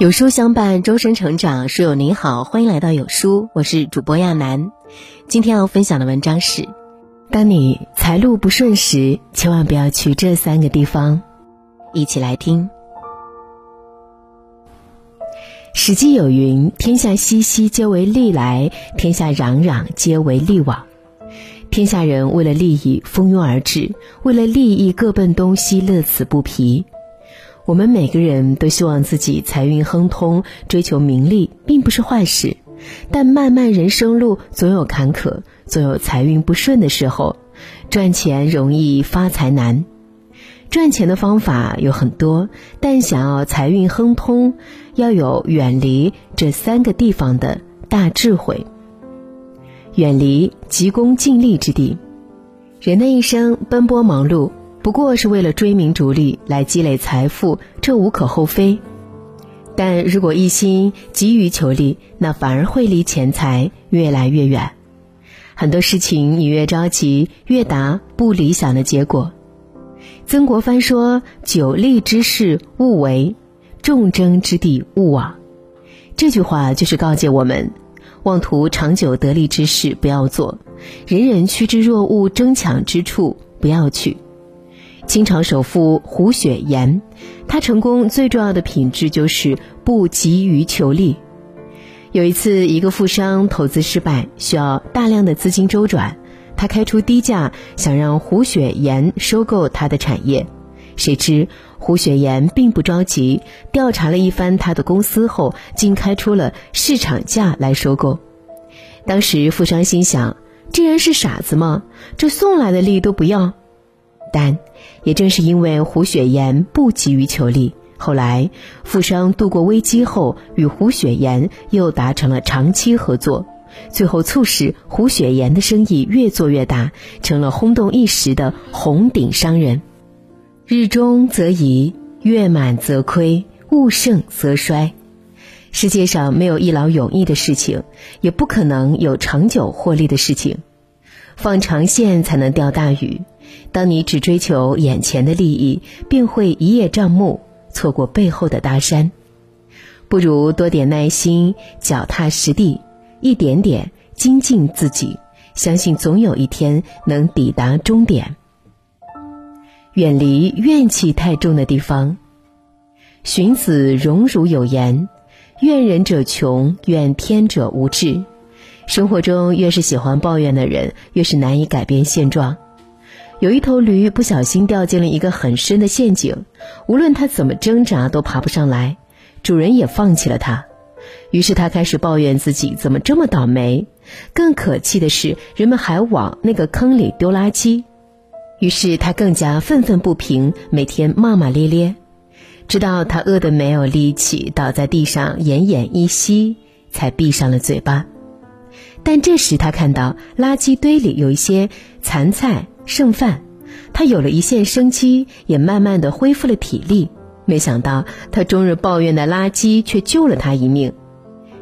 有书相伴，终身成长。书友您好，欢迎来到有书，我是主播亚楠。今天要分享的文章是：当你财路不顺时，千万不要去这三个地方。一起来听。史记有云：“天下熙熙，皆为利来；天下攘攘，皆为利往。”天下人为了利益蜂拥而至，为了利益各奔东西，乐此不疲。我们每个人都希望自己财运亨通，追求名利并不是坏事，但漫漫人生路总有坎坷，总有财运不顺的时候，赚钱容易发财难。赚钱的方法有很多，但想要财运亨通，要有远离这三个地方的大智慧。远离急功近利之地，人的一生奔波忙碌。不过是为了追名逐利来积累财富，这无可厚非。但如果一心急于求利，那反而会离钱财越来越远。很多事情你越着急，越达不理想的结果。曾国藩说：“久利之事勿为，众争之地勿往。”这句话就是告诫我们：妄图长久得利之事不要做，人人趋之若鹜争抢之处不要去。清朝首富胡雪岩，他成功最重要的品质就是不急于求利。有一次，一个富商投资失败，需要大量的资金周转，他开出低价，想让胡雪岩收购他的产业。谁知胡雪岩并不着急，调查了一番他的公司后，竟开出了市场价来收购。当时富商心想：这人是傻子吗？这送来的利都不要。但也正是因为胡雪岩不急于求利，后来富商度过危机后，与胡雪岩又达成了长期合作，最后促使胡雪岩的生意越做越大，成了轰动一时的红顶商人。日中则移，月满则亏，物盛则衰。世界上没有一劳永逸的事情，也不可能有长久获利的事情。放长线才能钓大鱼。当你只追求眼前的利益，便会一叶障目，错过背后的大山。不如多点耐心，脚踏实地，一点点精进自己，相信总有一天能抵达终点。远离怨气太重的地方。荀子·荣辱有言：“怨人者穷，怨天者无志。”生活中越是喜欢抱怨的人，越是难以改变现状。有一头驴不小心掉进了一个很深的陷阱，无论它怎么挣扎都爬不上来，主人也放弃了它。于是他开始抱怨自己怎么这么倒霉。更可气的是，人们还往那个坑里丢垃圾。于是他更加愤愤不平，每天骂骂咧咧，直到他饿得没有力气，倒在地上奄奄一息，才闭上了嘴巴。但这时他看到垃圾堆里有一些残菜。剩饭，他有了一线生机，也慢慢的恢复了体力。没想到，他终日抱怨的垃圾却救了他一命。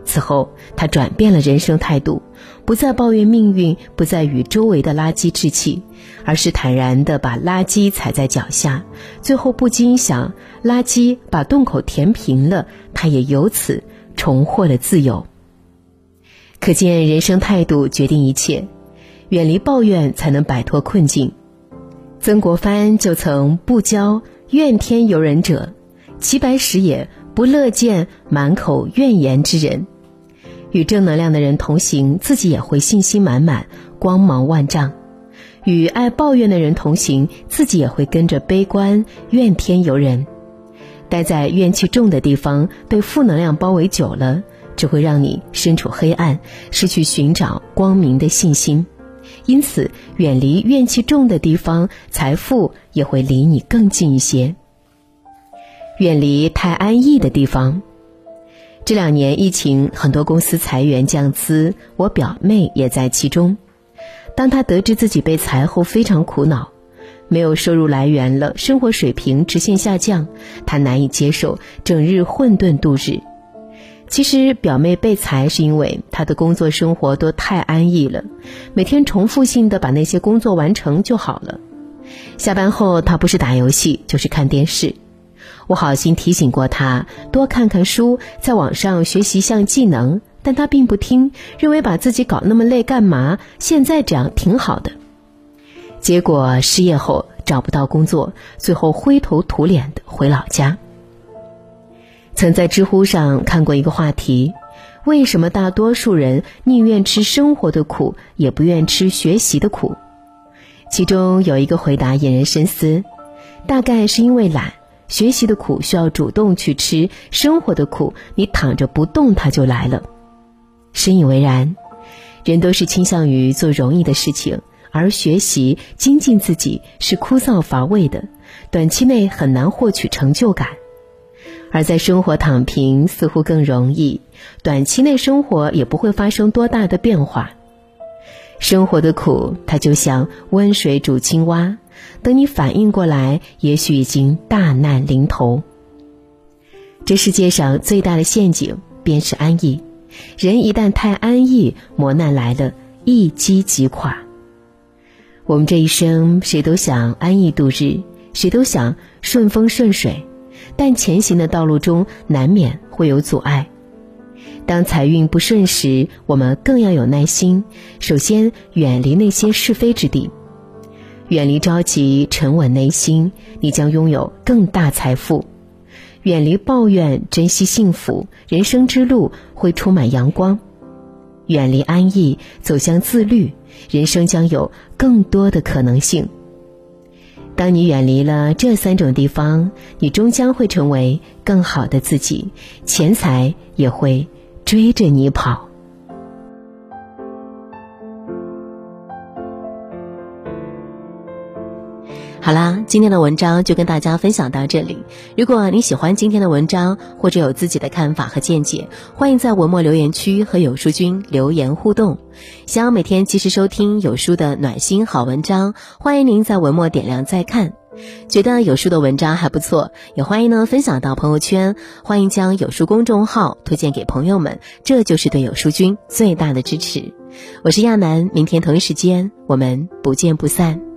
此后，他转变了人生态度，不再抱怨命运，不再与周围的垃圾置气，而是坦然的把垃圾踩在脚下。最后不禁想：垃圾把洞口填平了，他也由此重获了自由。可见，人生态度决定一切。远离抱怨，才能摆脱困境。曾国藩就曾不交怨天尤人者，齐白石也不乐见满口怨言之人。与正能量的人同行，自己也会信心满满、光芒万丈；与爱抱怨的人同行，自己也会跟着悲观、怨天尤人。待在怨气重的地方，被负能量包围久了，只会让你身处黑暗，失去寻找光明的信心。因此，远离怨气重的地方，财富也会离你更近一些。远离太安逸的地方。这两年疫情，很多公司裁员降资，我表妹也在其中。当她得知自己被裁后，非常苦恼，没有收入来源了，生活水平直线下降，她难以接受，整日混沌度日。其实表妹被裁是因为她的工作生活都太安逸了，每天重复性的把那些工作完成就好了。下班后她不是打游戏就是看电视。我好心提醒过她多看看书，在网上学习一项技能，但她并不听，认为把自己搞那么累干嘛？现在这样挺好的。结果失业后找不到工作，最后灰头土脸的回老家。曾在知乎上看过一个话题：为什么大多数人宁愿吃生活的苦，也不愿吃学习的苦？其中有一个回答引人深思，大概是因为懒。学习的苦需要主动去吃，生活的苦你躺着不动它就来了。深以为然，人都是倾向于做容易的事情，而学习精进自己是枯燥乏味的，短期内很难获取成就感。而在生活躺平似乎更容易，短期内生活也不会发生多大的变化。生活的苦，它就像温水煮青蛙。等你反应过来，也许已经大难临头。这世界上最大的陷阱便是安逸，人一旦太安逸，磨难来了，一击即垮。我们这一生，谁都想安逸度日，谁都想顺风顺水，但前行的道路中难免会有阻碍。当财运不顺时，我们更要有耐心，首先远离那些是非之地。远离着急，沉稳内心，你将拥有更大财富；远离抱怨，珍惜幸福，人生之路会充满阳光；远离安逸，走向自律，人生将有更多的可能性。当你远离了这三种地方，你终将会成为更好的自己，钱财也会追着你跑。好啦，今天的文章就跟大家分享到这里。如果你喜欢今天的文章，或者有自己的看法和见解，欢迎在文末留言区和有书君留言互动。想要每天及时收听有书的暖心好文章，欢迎您在文末点亮再看。觉得有书的文章还不错，也欢迎呢分享到朋友圈。欢迎将有书公众号推荐给朋友们，这就是对有书君最大的支持。我是亚楠，明天同一时间我们不见不散。